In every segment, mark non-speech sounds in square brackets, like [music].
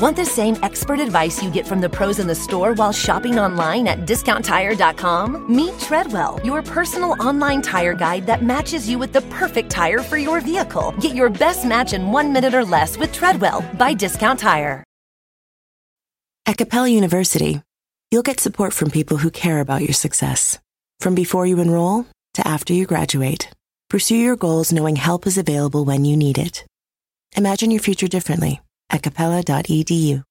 Want the same expert advice you get from the pros in the store while shopping online at discounttire.com? Meet Treadwell, your personal online tire guide that matches you with the perfect tire for your vehicle. Get your best match in one minute or less with Treadwell by Discount Tire. At Capella University, you'll get support from people who care about your success. From before you enroll to after you graduate, pursue your goals knowing help is available when you need it. Imagine your future differently at capella.edu.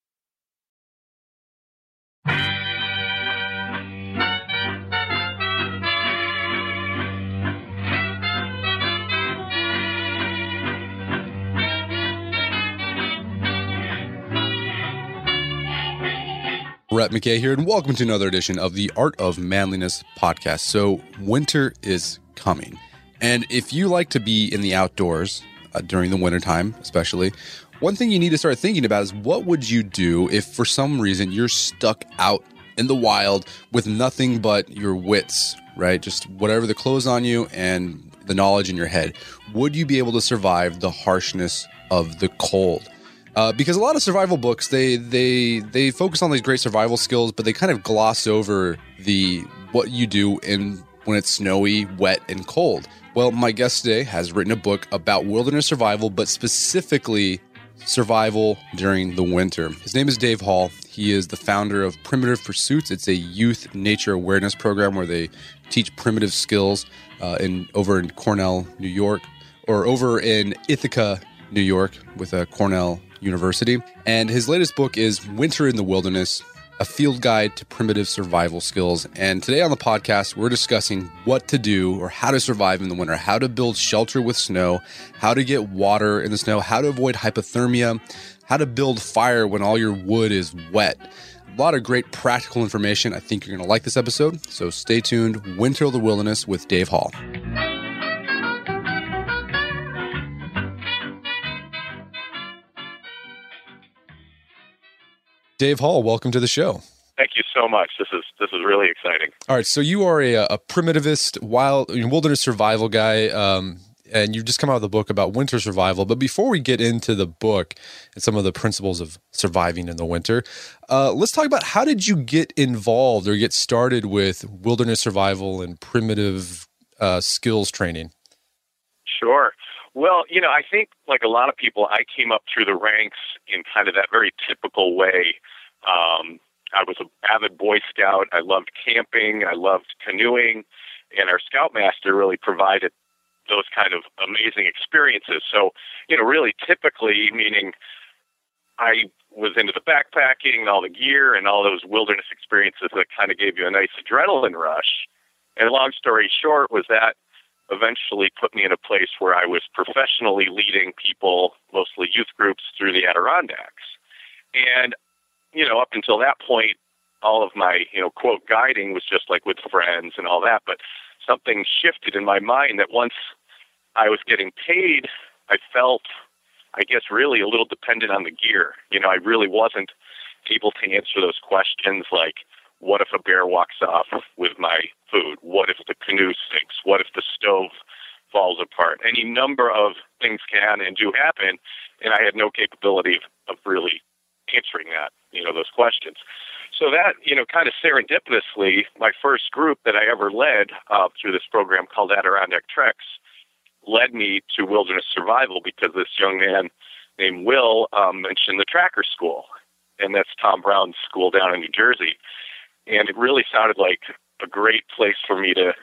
Brett McKay here, and welcome to another edition of the Art of Manliness podcast. So, winter is coming. And if you like to be in the outdoors uh, during the wintertime, especially, one thing you need to start thinking about is what would you do if for some reason you're stuck out in the wild with nothing but your wits, right? Just whatever the clothes on you and the knowledge in your head. Would you be able to survive the harshness of the cold? Uh, because a lot of survival books they they they focus on these great survival skills, but they kind of gloss over the what you do in when it's snowy, wet, and cold. Well, my guest today has written a book about wilderness survival, but specifically survival during the winter. His name is Dave Hall. He is the founder of Primitive Pursuits. It's a youth nature awareness program where they teach primitive skills uh, in over in Cornell, New York, or over in Ithaca, New York, with a Cornell University. And his latest book is Winter in the Wilderness A Field Guide to Primitive Survival Skills. And today on the podcast, we're discussing what to do or how to survive in the winter, how to build shelter with snow, how to get water in the snow, how to avoid hypothermia, how to build fire when all your wood is wet. A lot of great practical information. I think you're going to like this episode. So stay tuned. Winter of the Wilderness with Dave Hall. Dave Hall, welcome to the show. Thank you so much. This is this is really exciting. All right, so you are a, a primitivist, wild wilderness survival guy, um, and you've just come out with a book about winter survival. But before we get into the book and some of the principles of surviving in the winter, uh, let's talk about how did you get involved or get started with wilderness survival and primitive uh, skills training? Sure. Well, you know, I think like a lot of people, I came up through the ranks in kind of that very typical way. Um, I was an avid Boy Scout. I loved camping. I loved canoeing, and our Scoutmaster really provided those kind of amazing experiences. So, you know, really typically, meaning I was into the backpacking and all the gear and all those wilderness experiences that kind of gave you a nice adrenaline rush. And long story short was that eventually put me in a place where I was professionally leading people, mostly youth groups, through the Adirondacks. And, you know, up until that point, all of my, you know, quote guiding was just like with friends and all that. But something shifted in my mind that once I was getting paid, I felt, I guess, really a little dependent on the gear. You know, I really wasn't able to answer those questions like, what if a bear walks off with my food? What if the canoe sinks? What if the stove falls apart? Any number of things can and do happen, and I had no capability of, of really answering that, you know, those questions. So that, you know, kind of serendipitously, my first group that I ever led uh, through this program called Adirondack Treks led me to wilderness survival because this young man named Will um, mentioned the Tracker School, and that's Tom Brown's school down in New Jersey and it really sounded like a great place for me to,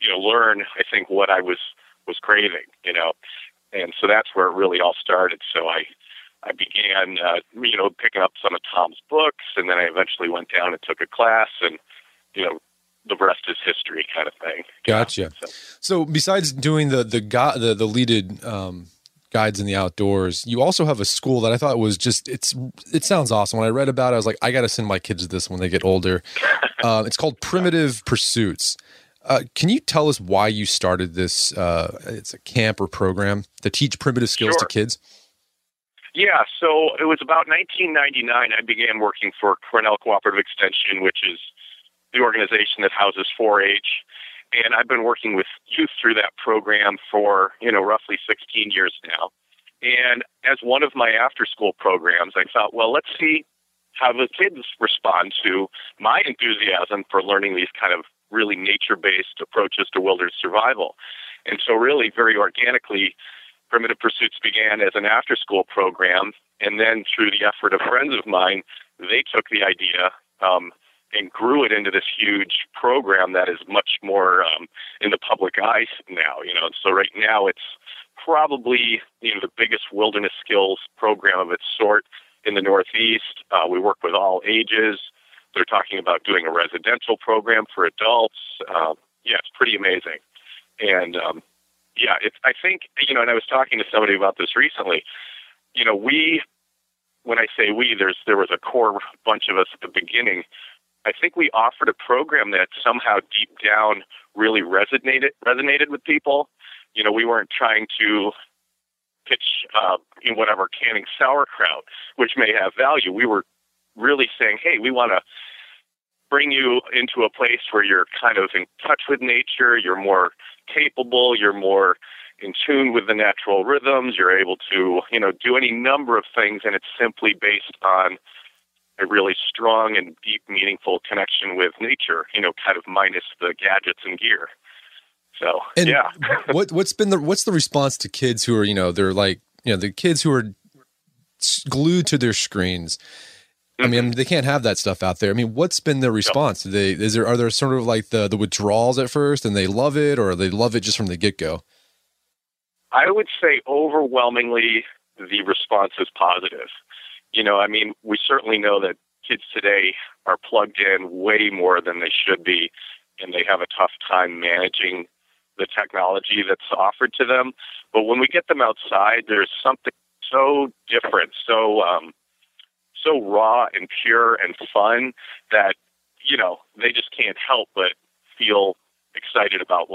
you know, learn. I think what I was was craving, you know, and so that's where it really all started. So I I began, uh, you know, picking up some of Tom's books, and then I eventually went down and took a class, and you know, the rest is history, kind of thing. Gotcha. So, so, besides doing the the the the leaded um, guides in the outdoors. You also have a school that I thought was just it's it sounds awesome. When I read about it, I was like, I got to send my kids to this when they get older. [laughs] Uh, it's called Primitive Pursuits. Uh, can you tell us why you started this? Uh, it's a camp or program to teach primitive skills sure. to kids. Yeah, so it was about 1999. I began working for Cornell Cooperative Extension, which is the organization that houses 4-H and I've been working with youth through that program for you know roughly 16 years now. And as one of my after school programs, I thought, well, let's see how the kids respond to my enthusiasm for learning these kind of really nature based approaches to wilderness survival. And so, really, very organically, Primitive Pursuits began as an after school program. And then, through the effort of friends of mine, they took the idea um, and grew it into this huge program that is much more um, in the public eye now. You know, so right now it's probably you know the biggest wilderness skills program of its sort in the Northeast. Uh, we work with all ages. They're talking about doing a residential program for adults. Uh, yeah, it's pretty amazing. And um, yeah, it's. I think you know, and I was talking to somebody about this recently. You know, we when I say we, there's there was a core bunch of us at the beginning. I think we offered a program that somehow deep down really resonated resonated with people. You know, we weren't trying to pitch uh, in whatever canning sauerkraut, which may have value. We were really saying, hey, we want to bring you into a place where you're kind of in touch with nature, you're more capable, you're more in tune with the natural rhythms, you're able to, you know, do any number of things and it's simply based on a really strong and deep meaningful connection with nature, you know, kind of minus the gadgets and gear. So, and yeah. [laughs] what what's been the what's the response to kids who are, you know, they're like, you know, the kids who are glued to their screens I mean, they can't have that stuff out there. I mean, what's been the response? They is there are there sort of like the the withdrawals at first, and they love it, or they love it just from the get go? I would say overwhelmingly the response is positive. You know, I mean, we certainly know that kids today are plugged in way more than they should be, and they have a tough time managing the technology that's offered to them. But when we get them outside, there's something so different, so um, so raw and pure and fun that you know they just can't help but feel excited about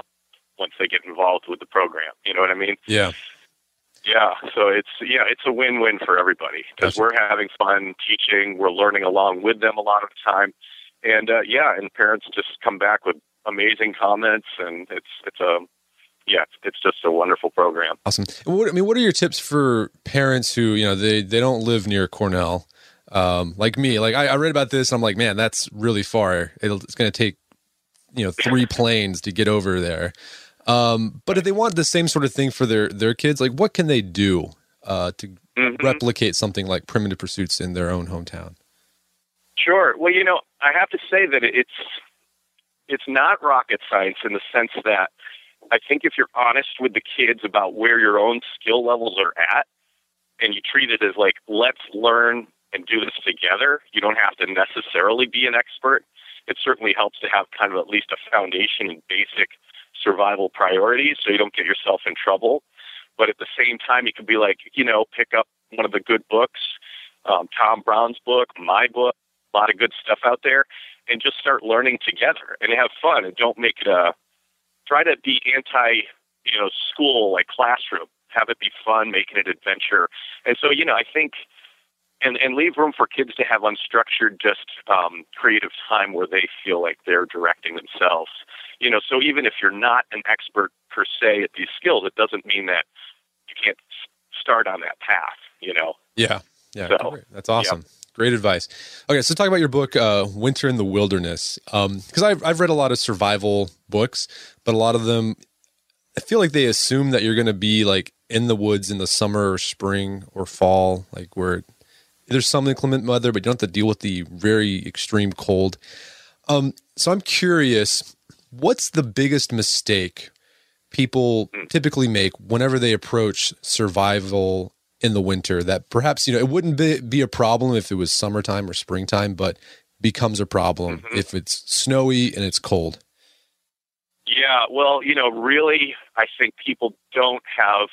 once they get involved with the program. You know what I mean? Yeah. Yeah, so it's yeah, it's a win-win for everybody because we're having fun teaching, we're learning along with them a lot of the time, and uh, yeah, and parents just come back with amazing comments, and it's it's a yeah, it's just a wonderful program. Awesome. What, I mean, what are your tips for parents who you know they they don't live near Cornell? Um, like me, like I, I, read about this. I'm like, man, that's really far. It'll, it's going to take, you know, three planes to get over there. Um, but if they want the same sort of thing for their their kids, like what can they do uh, to mm-hmm. replicate something like primitive pursuits in their own hometown? Sure. Well, you know, I have to say that it's it's not rocket science in the sense that I think if you're honest with the kids about where your own skill levels are at, and you treat it as like let's learn and do this together. You don't have to necessarily be an expert. It certainly helps to have kind of at least a foundation in basic survival priorities so you don't get yourself in trouble. But at the same time, you can be like, you know, pick up one of the good books, um, Tom Brown's book, my book, a lot of good stuff out there, and just start learning together and have fun and don't make it a, try to be anti, you know, school, like classroom. Have it be fun, making it adventure. And so, you know, I think and and leave room for kids to have unstructured, just um, creative time where they feel like they're directing themselves. You know, so even if you're not an expert per se at these skills, it doesn't mean that you can't start on that path. You know. Yeah. Yeah. So, That's awesome. Yeah. Great advice. Okay, so talk about your book, uh, Winter in the Wilderness, because um, I've I've read a lot of survival books, but a lot of them, I feel like they assume that you're going to be like in the woods in the summer or spring or fall, like where there's some inclement weather, but you don't have to deal with the very extreme cold. Um, so I'm curious, what's the biggest mistake people typically make whenever they approach survival in the winter that perhaps you know it wouldn't be, be a problem if it was summertime or springtime but becomes a problem mm-hmm. if it's snowy and it's cold yeah well you know really i think people don't have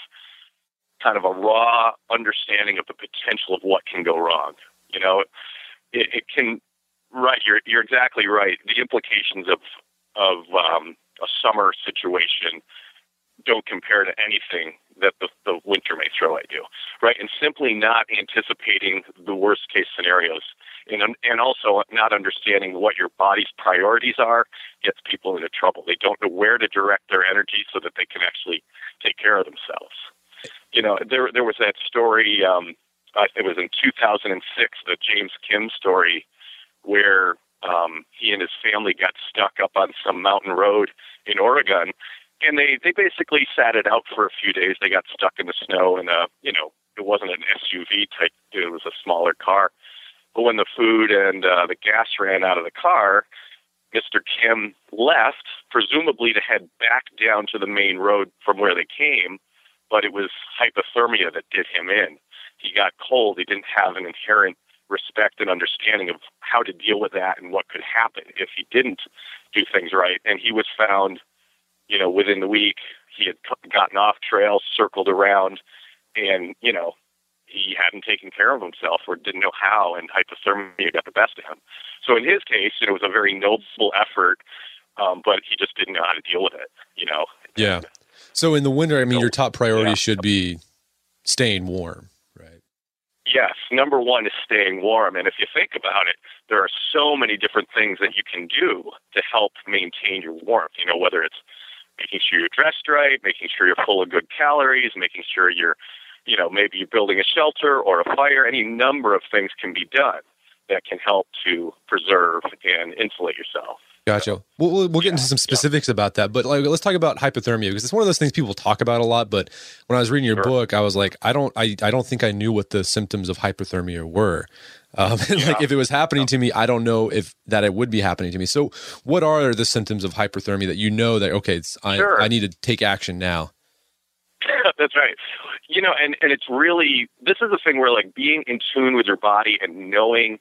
kind of a raw understanding of the potential of what can go wrong. You know, it, it can. Right, you're you're exactly right. The implications of of um, a summer situation don't compare to anything that the, the winter may throw at you, right? And simply not anticipating the worst case scenarios, and and also not understanding what your body's priorities are gets people into trouble. They don't know where to direct their energy so that they can actually take care of themselves. You know, there there was that story. Um, uh, it was in 2006, the James Kim story, where um, he and his family got stuck up on some mountain road in Oregon, and they they basically sat it out for a few days. They got stuck in the snow, and uh, you know, it wasn't an SUV type; it was a smaller car. But when the food and uh, the gas ran out of the car, Mr. Kim left, presumably to head back down to the main road from where they came, but it was hypothermia that did him in. He got cold. He didn't have an inherent respect and understanding of how to deal with that and what could happen if he didn't do things right. And he was found, you know, within the week. He had gotten off trail, circled around, and you know, he hadn't taken care of himself or didn't know how, and hypothermia got the best of him. So in his case, it was a very noble effort, um, but he just didn't know how to deal with it. You know. Yeah. So in the winter, I mean, your top priority yeah. should be staying warm. Right? Yes, number one is staying warm. And if you think about it, there are so many different things that you can do to help maintain your warmth. You know, whether it's making sure you're dressed right, making sure you're full of good calories, making sure you're, you know, maybe you're building a shelter or a fire. Any number of things can be done that can help to preserve and insulate yourself. Gotcha. We'll, we'll, get into some specifics yeah. about that, but like, let's talk about hypothermia because it's one of those things people talk about a lot. But when I was reading your sure. book, I was like, I don't, I, I don't think I knew what the symptoms of hypothermia were. Um, [laughs] yeah. like, if it was happening to me, I don't know if that it would be happening to me. So, what are the symptoms of hypothermia that you know that okay, I, sure. I need to take action now? [laughs] That's right. You know, and and it's really this is the thing where like being in tune with your body and knowing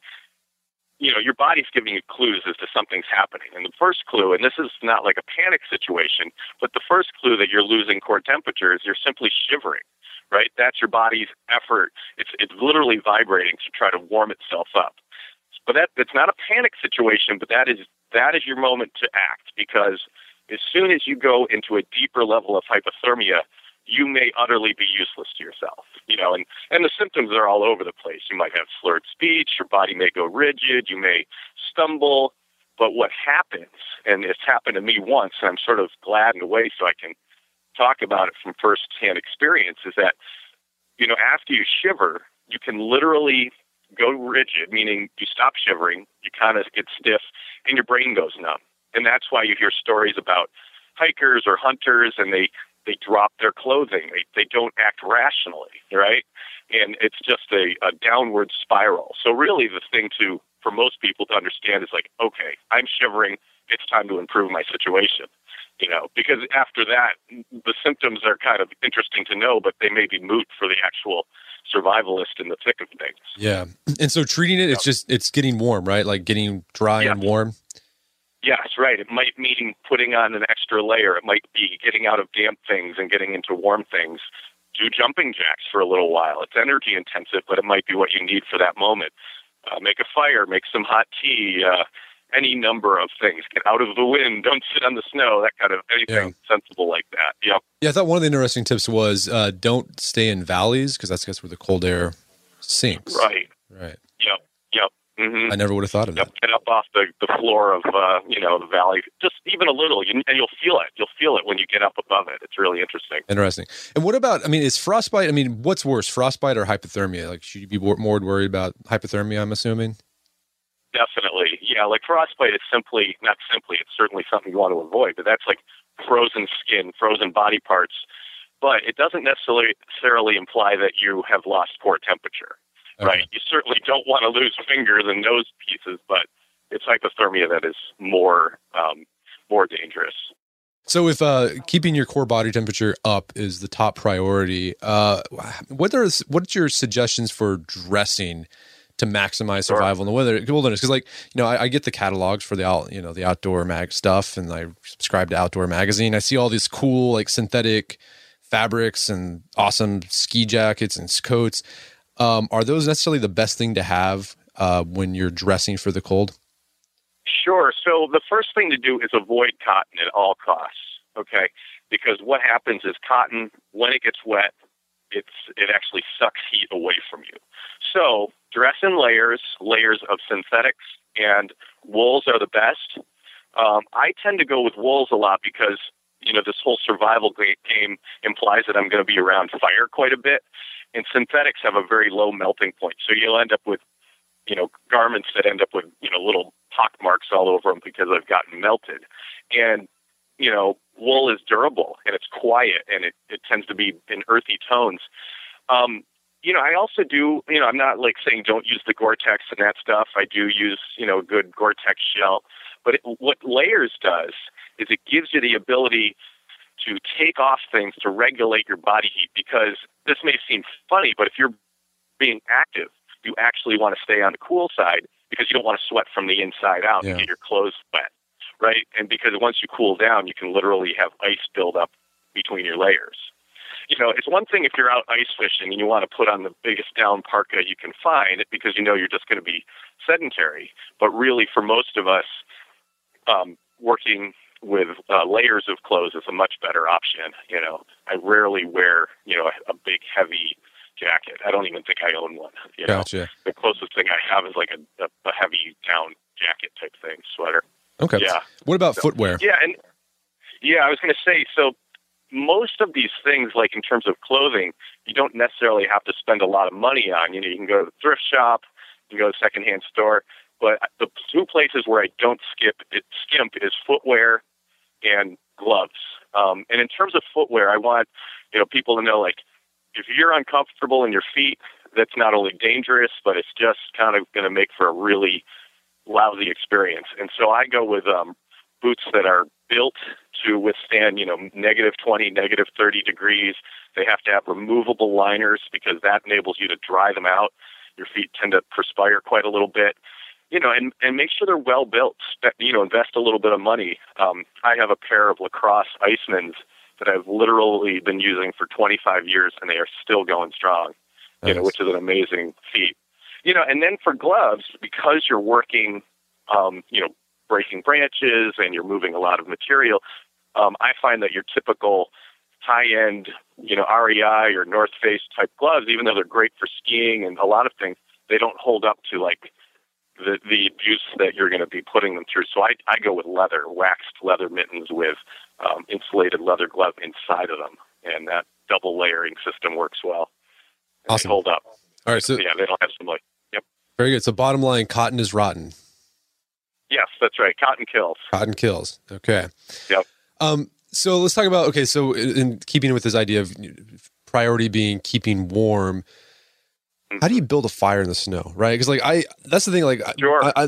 you know, your body's giving you clues as to something's happening. And the first clue, and this is not like a panic situation, but the first clue that you're losing core temperature is you're simply shivering, right? That's your body's effort. It's it's literally vibrating to try to warm itself up. But that it's not a panic situation, but that is that is your moment to act because as soon as you go into a deeper level of hypothermia, you may utterly be useless to yourself. You know, and, and the symptoms are all over the place. You might have slurred speech, your body may go rigid, you may stumble. But what happens, and it's happened to me once, and I'm sort of glad in a way so I can talk about it from firsthand experience, is that, you know, after you shiver, you can literally go rigid, meaning you stop shivering, you kind of get stiff, and your brain goes numb. And that's why you hear stories about hikers or hunters and they they drop their clothing. They they don't act rationally, right? And it's just a, a downward spiral. So really, the thing to for most people to understand is like, okay, I'm shivering. It's time to improve my situation. You know, because after that, the symptoms are kind of interesting to know, but they may be moot for the actual survivalist in the thick of things. Yeah, [clears throat] and so treating it, it's just it's getting warm, right? Like getting dry yeah. and warm. Yes, right. It might mean putting on an extra layer. It might be getting out of damp things and getting into warm things. Do jumping jacks for a little while. It's energy intensive, but it might be what you need for that moment. Uh, make a fire, make some hot tea, uh, any number of things. Get out of the wind. Don't sit on the snow. That kind of anything yeah. sensible like that. Yeah. Yeah, I thought one of the interesting tips was uh, don't stay in valleys because that's, that's where the cold air sinks. Right. Right. Yep. Mm-hmm. I never would have thought of yep. that. Get up off the, the floor of uh, you know the valley, just even a little, you, and you'll feel it. You'll feel it when you get up above it. It's really interesting. Interesting. And what about? I mean, is frostbite? I mean, what's worse, frostbite or hypothermia? Like, should you be more worried about hypothermia? I'm assuming. Definitely, yeah. Like frostbite is simply not simply. It's certainly something you want to avoid, but that's like frozen skin, frozen body parts. But it doesn't necessarily necessarily imply that you have lost core temperature. Okay. Right. You certainly don't want to lose fingers and nose pieces, but it's hypothermia that is more um, more dangerous. So, if uh, keeping your core body temperature up is the top priority, uh, what are what's your suggestions for dressing to maximize survival sure. in the wilderness? Because, like, you know, I, I, get the catalogs for the out, you know, the outdoor mag stuff, and I subscribe to Outdoor Magazine. I see all these cool, like, synthetic fabrics and awesome ski jackets and coats. Um, are those necessarily the best thing to have uh, when you're dressing for the cold? Sure. So the first thing to do is avoid cotton at all costs. Okay, because what happens is cotton, when it gets wet, it's it actually sucks heat away from you. So dress in layers, layers of synthetics, and wools are the best. Um, I tend to go with wools a lot because you know, this whole survival game implies that I'm going to be around fire quite a bit. And synthetics have a very low melting point. So you'll end up with, you know, garments that end up with, you know, little pock marks all over them because they've gotten melted. And, you know, wool is durable and it's quiet and it, it tends to be in earthy tones. Um, you know, I also do, you know, I'm not like saying don't use the Gore-Tex and that stuff. I do use, you know, a good Gore-Tex shell. But it, what layers does is it gives you the ability to take off things to regulate your body heat because this may seem funny, but if you're being active, you actually want to stay on the cool side because you don't want to sweat from the inside out yeah. and get your clothes wet, right? And because once you cool down, you can literally have ice build up between your layers. You know, it's one thing if you're out ice fishing and you want to put on the biggest down parka you can find because you know you're just going to be sedentary. But really, for most of us, um, working with uh, layers of clothes is a much better option. You know, I rarely wear you know a, a big heavy jacket. I don't even think I own one. You know, gotcha. the closest thing I have is like a, a, a heavy down jacket type thing, sweater. Okay. Yeah. What about so, footwear? Yeah, and yeah, I was going to say so. Most of these things, like in terms of clothing, you don't necessarily have to spend a lot of money on. You know, you can go to the thrift shop, you can go to a secondhand store. But the two places where I don't skip it skimp is footwear and gloves. Um, and in terms of footwear, I want you know people to know like if you're uncomfortable in your feet, that's not only dangerous, but it's just kind of going to make for a really lousy experience. And so I go with um, boots that are built to withstand, you know, negative 20, negative 30 degrees. They have to have removable liners because that enables you to dry them out. Your feet tend to perspire quite a little bit you know, and and make sure they're well built. You know, invest a little bit of money. Um, I have a pair of LaCrosse Icemans that I've literally been using for 25 years, and they are still going strong. Nice. You know, which is an amazing feat. You know, and then for gloves, because you're working, um, you know, breaking branches and you're moving a lot of material, um, I find that your typical high-end, you know, REI or North Face type gloves, even though they're great for skiing and a lot of things, they don't hold up to like the the abuse that you're going to be putting them through. So I I go with leather, waxed leather mittens with um, insulated leather glove inside of them, and that double layering system works well. And awesome. hold up. All right. So yeah, they don't have some like. Yep. Very good. So bottom line, cotton is rotten. Yes, that's right. Cotton kills. Cotton kills. Okay. Yep. Um. So let's talk about okay. So in keeping with this idea of priority being keeping warm how do you build a fire in the snow right? Because like i that's the thing like sure. I, I,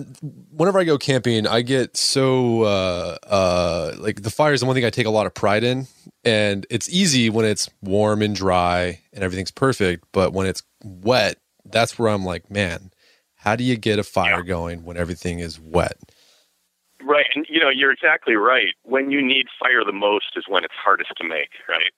whenever i go camping i get so uh uh like the fire is the one thing i take a lot of pride in and it's easy when it's warm and dry and everything's perfect but when it's wet that's where i'm like man how do you get a fire yeah. going when everything is wet? Right and you know you're exactly right. When you need fire the most is when it's hardest to make right?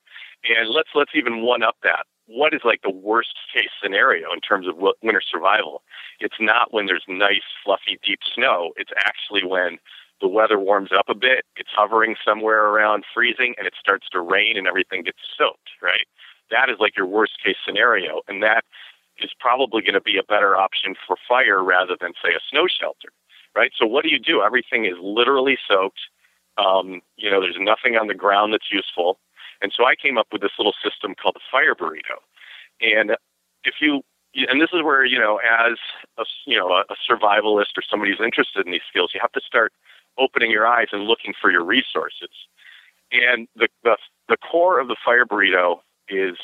And let's let's even one up that what is like the worst case scenario in terms of winter survival. It's not when there's nice, fluffy, deep snow. It's actually when the weather warms up a bit, it's hovering somewhere around freezing, and it starts to rain and everything gets soaked, right? That is like your worst case scenario. And that is probably going to be a better option for fire rather than, say, a snow shelter, right? So what do you do? Everything is literally soaked. Um, you know, there's nothing on the ground that's useful. And so I came up with this little system called the fire burrito. And if you, and this is where, you know, as a, you know, a, survivalist or somebody who's interested in these skills, you have to start opening your eyes and looking for your resources. And the, the, the core of the fire burrito is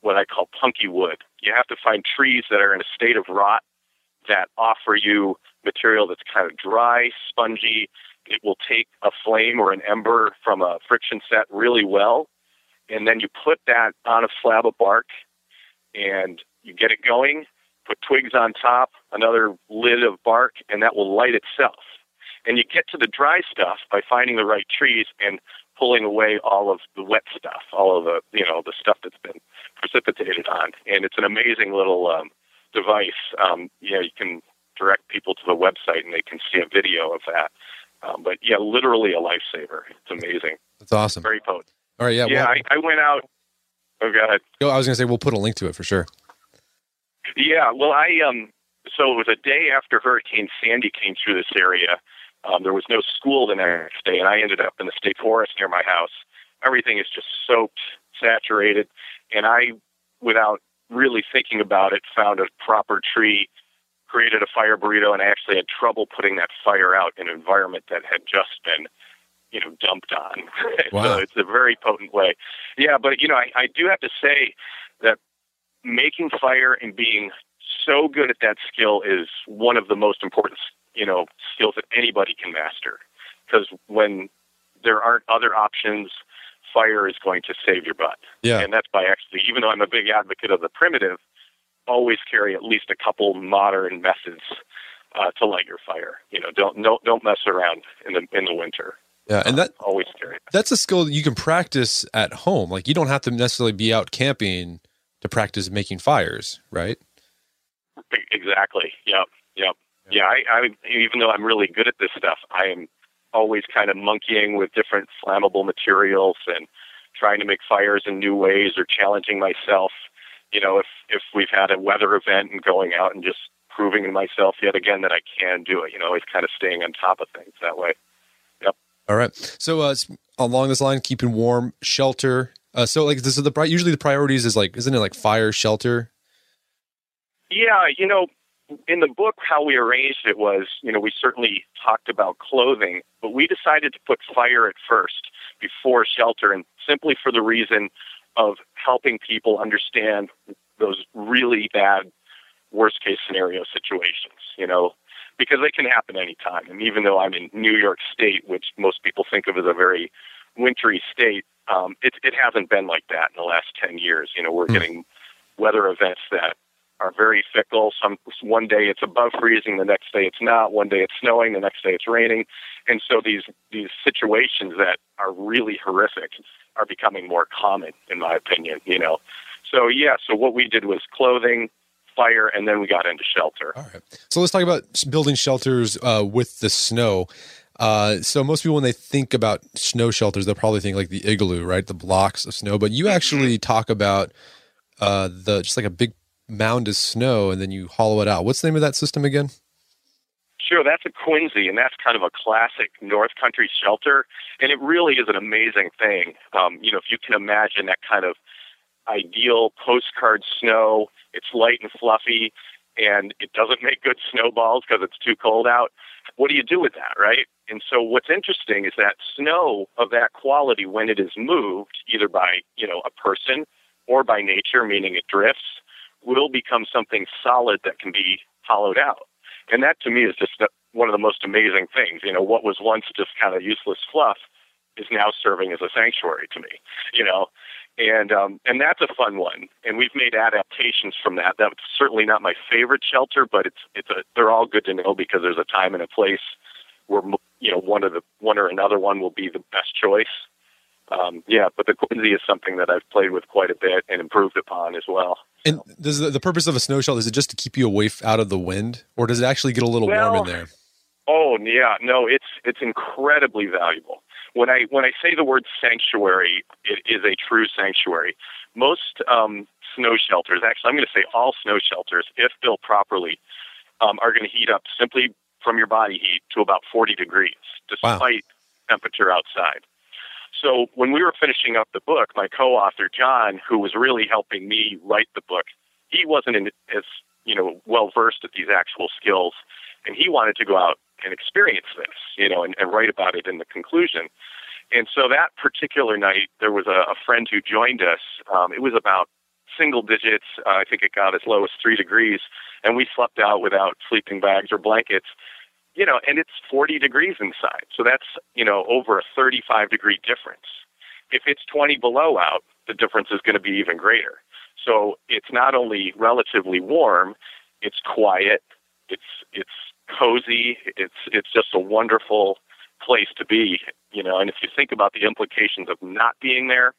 what I call punky wood. You have to find trees that are in a state of rot that offer you material that's kind of dry, spongy. It will take a flame or an ember from a friction set really well and then you put that on a slab of bark and you get it going, put twigs on top, another lid of bark, and that will light itself. And you get to the dry stuff by finding the right trees and pulling away all of the wet stuff, all of the you know the stuff that's been precipitated on. And it's an amazing little um, device. Um, you know, you can direct people to the website and they can see a video of that. Um, but yeah, literally a lifesaver. It's amazing. That's awesome. Very potent. All right, yeah. Yeah, well, I, I, went out. Oh, go ahead. Go. I was going to say we'll put a link to it for sure. Yeah, well, I um, so it was a day after Hurricane Sandy came through this area. Um, there was no school the next day, and I ended up in the state forest near my house. everything is just soaked, saturated, and I, without really thinking about it, found a proper tree, created a fire burrito, and I actually had trouble putting that fire out in an environment that had just been, you know, dumped on. [laughs] Wow. so it's a very potent way. Yeah, but you know, I, I do have to say that making fire and being so good at that skill is one of the most important, you know, skills that anybody can master. Because when there aren't other options, fire is going to save your butt. Yeah. And that's by actually, even though I'm a big advocate of the primitive, always carry at least a couple modern methods uh, to light your fire. You know, don't don't don't mess around in the in the winter. Yeah, and that Always carry. It. that's a skill that you can practice at home. Like you don't have to necessarily be out camping to practice making fires, right? Exactly. Yep. Yep. Yeah. I, I even though I'm really good at this stuff, I am always kind of monkeying with different flammable materials and trying to make fires in new ways or challenging myself. You know, if if we've had a weather event and going out and just proving to myself yet again that I can do it. You know, always kind of staying on top of things that way. All right. So uh, along this line, keeping warm, shelter. Uh, so like this is the usually the priorities is like isn't it like fire, shelter? Yeah, you know, in the book, how we arranged it was, you know, we certainly talked about clothing, but we decided to put fire at first before shelter, and simply for the reason of helping people understand those really bad worst case scenario situations, you know, because they can happen anytime. And even though I'm in New York State, which most people think of as a very wintry state, um, it, it hasn't been like that in the last 10 years. You know, we're getting weather events that are very fickle. Some one day it's above freezing, the next day it's not. One day it's snowing, the next day it's raining, and so these these situations that are really horrific are becoming more common, in my opinion. You know, so yeah. So what we did was clothing, fire, and then we got into shelter. All right. So let's talk about building shelters uh, with the snow. Uh, so most people, when they think about snow shelters, they'll probably think like the igloo, right? The blocks of snow. But you actually talk about uh, the just like a big mound of snow, and then you hollow it out. What's the name of that system again? Sure, that's a quinzhee, and that's kind of a classic North Country shelter, and it really is an amazing thing. Um, you know, if you can imagine that kind of ideal postcard snow, it's light and fluffy, and it doesn't make good snowballs because it's too cold out. What do you do with that, right? And so, what's interesting is that snow of that quality, when it is moved, either by you know a person or by nature, meaning it drifts, will become something solid that can be hollowed out. And that to me is just one of the most amazing things. You know, what was once just kind of useless fluff is now serving as a sanctuary to me. You know, and um, and that's a fun one. And we've made adaptations from that. That's certainly not my favorite shelter, but it's it's a they're all good to know because there's a time and a place where you know one of the one or another one will be the best choice. Um, yeah, but the quinzhee is something that I've played with quite a bit and improved upon as well. And does the, the purpose of a snow shelter is it just to keep you away f- out of the wind, or does it actually get a little warm in there? Oh yeah, no, it's it's incredibly valuable. When I when I say the word sanctuary, it is a true sanctuary. Most um, snow shelters, actually, I'm going to say all snow shelters, if built properly, um, are going to heat up simply from your body heat to about 40 degrees, Wow. despite temperature outside. So when we were finishing up the book, my co-author John, who was really helping me write the book, he wasn't in, as you know well versed at these actual skills, and he wanted to go out and experience this, you know, and, and write about it in the conclusion. And so that particular night, there was a, a friend who joined us. Um, it was about single digits. Uh, I think it got as low as three degrees, and we slept out without sleeping bags or blankets. You know, and it's 40 degrees inside, so that's you know over a 35 degree difference. If it's 20 below out, the difference is going to be even greater. So it's not only relatively warm, it's quiet, it's it's cozy, it's it's just a wonderful place to be, you know. And if you think about the implications of not being there,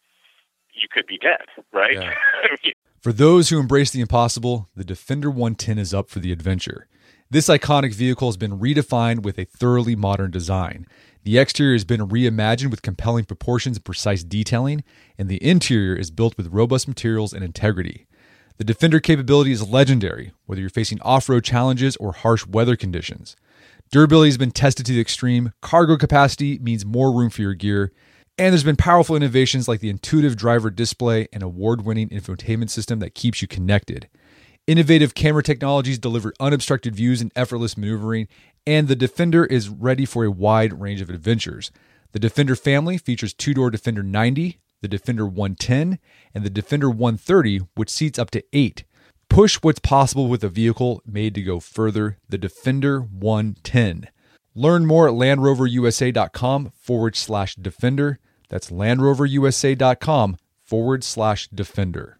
you could be dead, right? Yeah. [laughs] For those who embrace the impossible, the Defender 110 is up for the adventure. This iconic vehicle has been redefined with a thoroughly modern design. The exterior has been reimagined with compelling proportions and precise detailing, and the interior is built with robust materials and integrity. The Defender capability is legendary, whether you're facing off road challenges or harsh weather conditions. Durability has been tested to the extreme, cargo capacity means more room for your gear, And there's been powerful innovations like the intuitive driver display and award winning infotainment system that keeps you connected. Innovative camera technologies deliver unobstructed views and effortless maneuvering, and the Defender is ready for a wide range of adventures. The Defender family features two door Defender 90, the Defender 110, and the Defender 130, which seats up to eight. Push what's possible with a vehicle made to go further, the Defender 110. Learn more at LandRoverUSA.com forward slash Defender. That's LandRoverUSA.com forward slash Defender.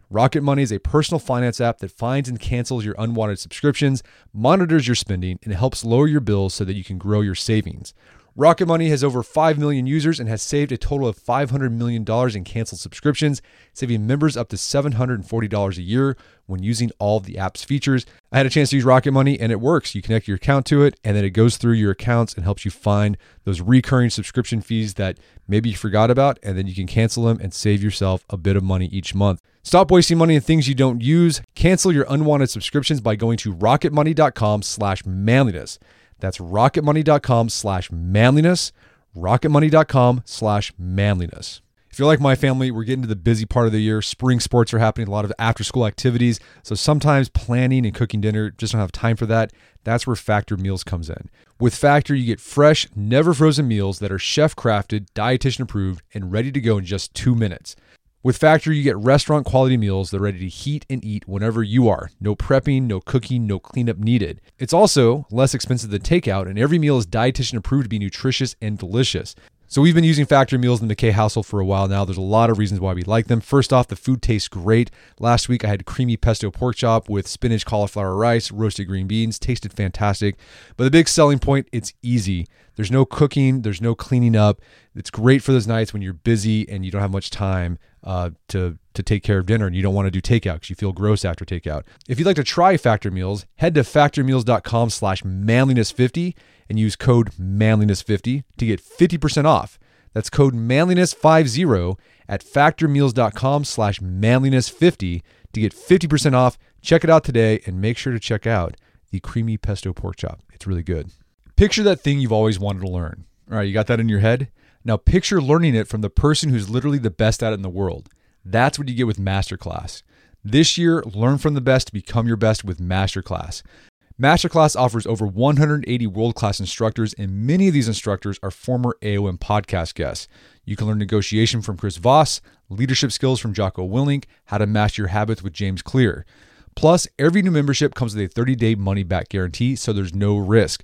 Rocket Money is a personal finance app that finds and cancels your unwanted subscriptions, monitors your spending, and helps lower your bills so that you can grow your savings. Rocket Money has over 5 million users and has saved a total of $500 million in canceled subscriptions, saving members up to $740 a year when using all of the app's features. I had a chance to use Rocket Money and it works. You connect your account to it and then it goes through your accounts and helps you find those recurring subscription fees that maybe you forgot about and then you can cancel them and save yourself a bit of money each month. Stop wasting money on things you don't use. Cancel your unwanted subscriptions by going to rocketmoney.com slash manliness. That's rocketmoney.com slash manliness, rocketmoney.com slash manliness. If you're like my family, we're getting to the busy part of the year. Spring sports are happening, a lot of after school activities. So sometimes planning and cooking dinner just don't have time for that. That's where Factor Meals comes in. With Factor, you get fresh, never frozen meals that are chef crafted, dietitian approved, and ready to go in just two minutes. With Factor, you get restaurant quality meals that are ready to heat and eat whenever you are. No prepping, no cooking, no cleanup needed. It's also less expensive than takeout, and every meal is dietitian approved to be nutritious and delicious. So we've been using Factor meals in the McKay household for a while now. There's a lot of reasons why we like them. First off, the food tastes great. Last week I had creamy pesto pork chop with spinach, cauliflower rice, roasted green beans. Tasted fantastic. But the big selling point, it's easy. There's no cooking, there's no cleaning up. It's great for those nights when you're busy and you don't have much time uh, to to take care of dinner and you don't want to do takeout because you feel gross after takeout. If you'd like to try Factor Meals, head to factormeals.com slash manliness50 and use code manliness50 to get 50% off. That's code manliness50 at factormeals.com slash manliness50 to get 50% off. Check it out today and make sure to check out the creamy pesto pork chop. It's really good. Picture that thing you've always wanted to learn. All right, you got that in your head? Now picture learning it from the person who's literally the best at it in the world. That's what you get with Masterclass. This year, learn from the best to become your best with Masterclass. Masterclass offers over 180 world class instructors, and many of these instructors are former AOM podcast guests. You can learn negotiation from Chris Voss, leadership skills from Jocko Willink, how to master your habits with James Clear. Plus, every new membership comes with a 30 day money back guarantee, so there's no risk.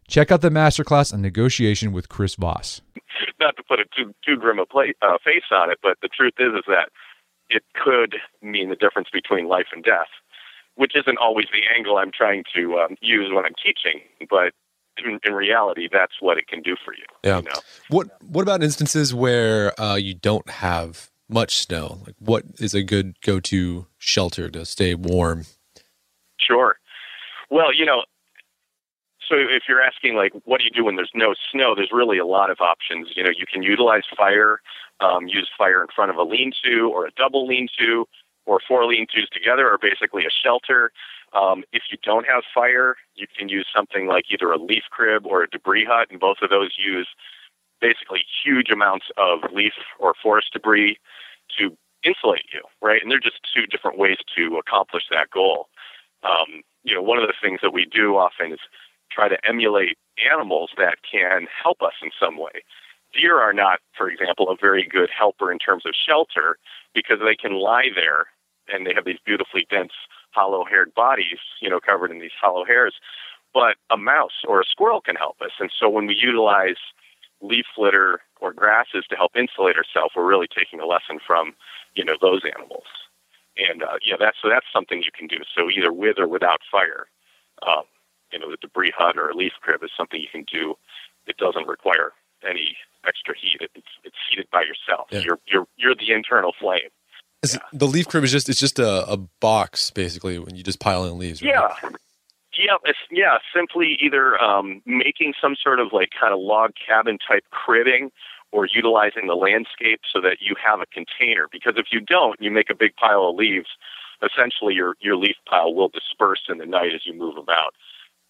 Check out the masterclass on negotiation with Chris Voss. Not to put a too too grim a play, uh, face on it, but the truth is is that it could mean the difference between life and death, which isn't always the angle I'm trying to um, use when I'm teaching, but in, in, reality, that's what it can do for you. Yeah. You know? What What about instances where uh, you don't have much snow? Like, what is a good go to shelter to stay warm? Sure. Well, you know, so if you're asking like what do you do when there's no snow there's really a lot of options. You know you can utilize fire um, use fire in front of a lean-to or a double lean-to or four lean-tos together or basically a shelter. Um, if you don't have fire you can use something like either a leaf crib or a debris hut and both of those use basically huge amounts of leaf or forest debris to insulate you right? And they're just two different ways to accomplish that goal. Um, you know one of the things that we do often is try to emulate animals that can help us in some way. Deer are not, for example, a very good helper in terms of shelter because they can lie there and they have these beautifully dense, hollow-haired bodies, you know, covered in these hollow hairs. But a mouse or a squirrel can help us, and so when we utilize leaf litter or grasses to help insulate ourselves, we're really taking a lesson from, you know, those animals. And uh, yeah, that's so that's something you can do. So either with or without fire, um, you know, the debris hut or a leaf crib is something you can do. It doesn't require any extra heat. It's it's heated by yourself. Yeah. You're you're you're the internal flame. Yeah. The leaf crib is just it's just a, a box basically when you just pile in leaves. Right? Yeah. Yeah, it's, yeah, simply either um, making some sort of like kind of log cabin type cribbing or utilizing the landscape so that you have a container. Because if you don't, you make a big pile of leaves, essentially your, your leaf pile will disperse in the night as you move about.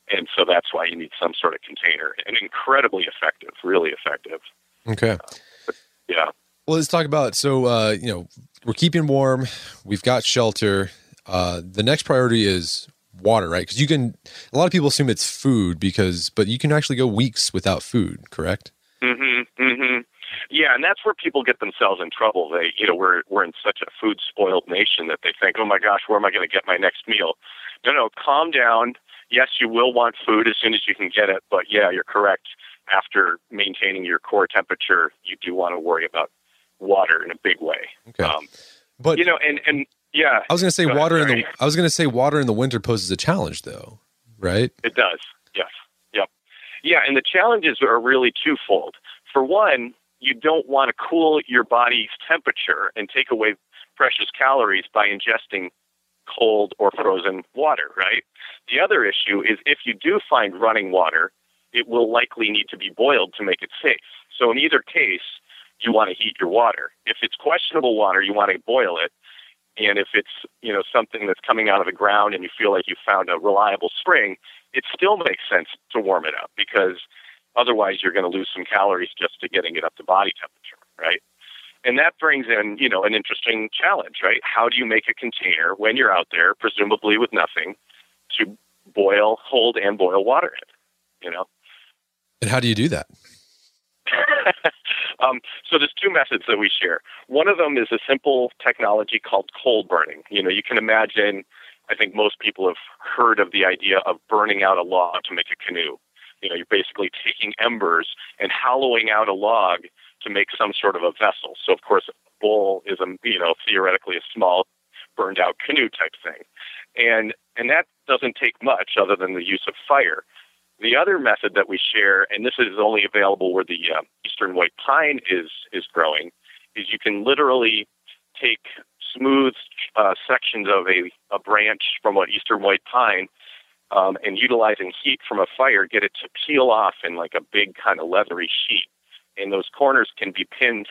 And so that's why you need some sort of container. And incredibly effective, really effective. Okay. Uh, yeah. Well, let's talk about so uh, you know we're keeping warm, we've got shelter. Uh, the next priority is water, right? Because you can. A lot of people assume it's food because, but you can actually go weeks without food. Correct? Mm-hmm. Mm-hmm. Yeah, and that's where people get themselves in trouble. They, you know, we're we're in such a food spoiled nation that they think, oh my gosh, where am I going to get my next meal? No, no, calm down. Yes, you will want food as soon as you can get it, but yeah, you're correct. After maintaining your core temperature, you do want to worry about water in a big way. Okay. Um, but you know, and and yeah. I was going to say Go water ahead, in the I was going to say water in the winter poses a challenge though, right? It does. Yes. Yep. Yeah, and the challenges are really twofold. For one, you don't want to cool your body's temperature and take away precious calories by ingesting cold or frozen water, right? The other issue is if you do find running water, it will likely need to be boiled to make it safe. So in either case, you want to heat your water. If it's questionable water, you want to boil it. And if it's, you know, something that's coming out of the ground and you feel like you found a reliable spring, it still makes sense to warm it up because otherwise you're going to lose some calories just to getting it up to body temperature, right? And that brings in, you know, an interesting challenge, right? How do you make a container when you're out there, presumably with nothing, to boil, hold, and boil water in, you know? And how do you do that? [laughs] um, so there's two methods that we share. One of them is a simple technology called coal burning. You know, you can imagine. I think most people have heard of the idea of burning out a log to make a canoe. You know, you're basically taking embers and hollowing out a log to make some sort of a vessel. So, of course, a bowl is a you know theoretically a small burned out canoe type thing, and and that doesn't take much other than the use of fire. The other method that we share, and this is only available where the uh, eastern white pine is is growing, is you can literally take smooth uh, sections of a, a branch from an eastern white pine um, and utilizing heat from a fire, get it to peel off in like a big kind of leathery sheet. And those corners can be pinned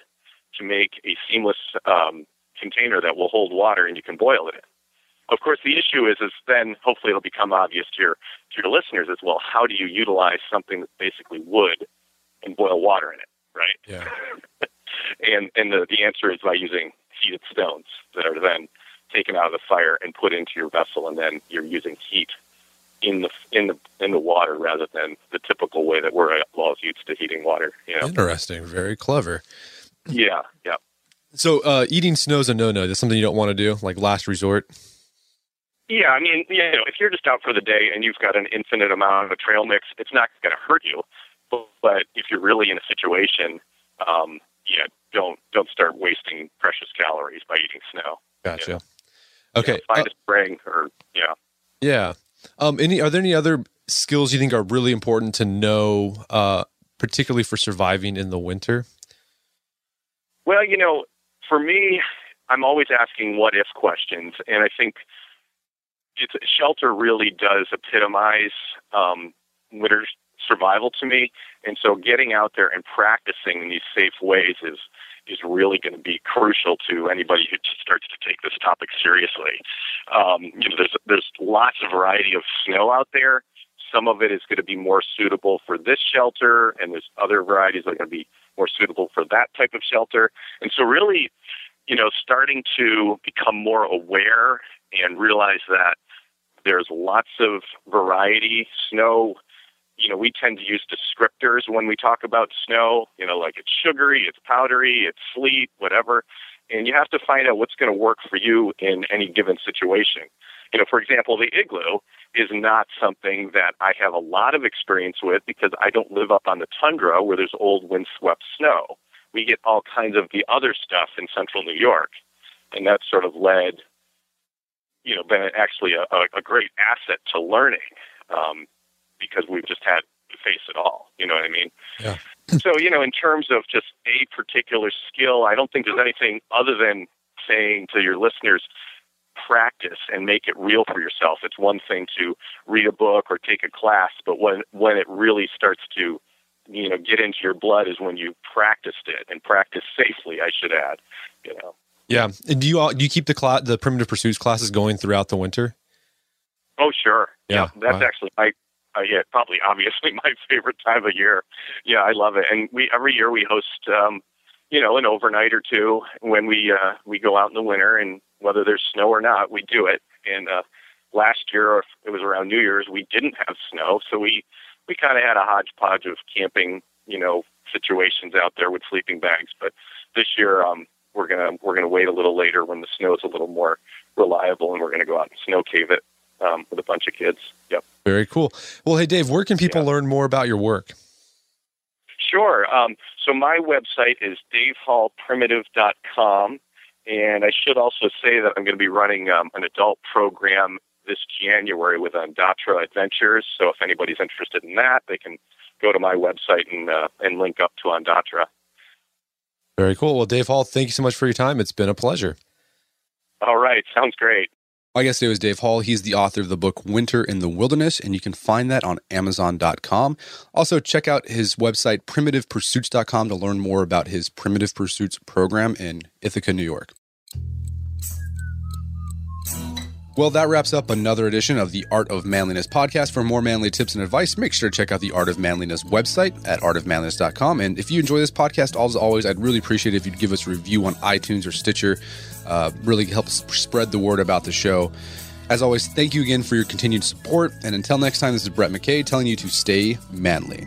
to make a seamless um, container that will hold water and you can boil it in. Of course, the issue is, is then hopefully it'll become obvious to your to your listeners as well. How do you utilize something that's basically wood and boil water in it, right? Yeah. [laughs] and and the the answer is by using heated stones that are then taken out of the fire and put into your vessel, and then you're using heat in the in the in the water rather than the typical way that we're all used to heating water. You know? Interesting, very clever. Yeah, yeah. So uh, eating snow is a no no. That's something you don't want to do, like last resort. Yeah, I mean, you know, if you're just out for the day and you've got an infinite amount of a trail mix, it's not going to hurt you. But, but if you're really in a situation, um, yeah, don't don't start wasting precious calories by eating snow. Gotcha. You know? Okay. You know, find uh, a spring or yeah. Yeah. Um. Any are there any other skills you think are really important to know, uh, particularly for surviving in the winter? Well, you know, for me, I'm always asking what if questions, and I think it's shelter really does epitomize um, winter survival to me, and so getting out there and practicing in these safe ways is is really going to be crucial to anybody who starts to take this topic seriously. Um, you know, there's there's lots of variety of snow out there. Some of it is going to be more suitable for this shelter, and there's other varieties that are going to be more suitable for that type of shelter. And so, really, you know, starting to become more aware and realize that there's lots of variety. Snow, you know, we tend to use descriptors when we talk about snow, you know, like it's sugary, it's powdery, it's sleet, whatever. and you have to find out what's going to work for you in any given situation. You know, for example, the igloo is not something that I have a lot of experience with because I don't live up on the tundra where there's old windswept snow. We get all kinds of the other stuff in central New York, and that sort of led, you know, been actually a, a great asset to learning um, because we've just had to face it all. You know what I mean? Yeah. [clears throat] so, you know, in terms of just a particular skill, I don't think there's anything other than saying to your listeners, practice and make it real for yourself. It's one thing to read a book or take a class, but when when it really starts to you know get into your blood is when you practiced it and practice safely. I should add, you know. Yeah, and do you all, do you keep the class the primitive pursuits classes going throughout the winter? Oh sure, yeah, yeah that's wow. actually my uh, yeah probably obviously [laughs] my favorite time of year. Yeah, I love it, and we every year we host um, you know an overnight or two when we uh, we go out in the winter and whether there's snow or not, we do it. And uh, last year, it was around New Year's, we didn't have snow, so we we kind of had a hodgepodge of camping, you know, situations out there with sleeping bags. But this year, um, we're gonna we're gonna wait a little later when the snow is a little more reliable, and we're gonna go out and snow cave it um, with a bunch of kids. Yep. Very cool. Well, hey Dave, where can people yeah. learn more about your work? Sure. Um, so my website is davehallprimitive.com. And I should also say that I'm going to be running um, an adult program this January with Ondatra Adventures. So if anybody's interested in that, they can go to my website and uh, and link up to Ondatra. Very cool. Well, Dave Hall, thank you so much for your time. It's been a pleasure. All right, sounds great. My guest today was Dave Hall. He's the author of the book Winter in the Wilderness, and you can find that on Amazon.com. Also, check out his website, primitivepursuits.com, to learn more about his Primitive Pursuits program in Ithaca, New York. Well, that wraps up another edition of the Art of Manliness podcast. For more manly tips and advice, make sure to check out the Art of Manliness website at artofmanliness.com. And if you enjoy this podcast, as always, I'd really appreciate it if you'd give us a review on iTunes or Stitcher. Uh, really helps spread the word about the show. As always, thank you again for your continued support. And until next time, this is Brett McKay telling you to stay manly.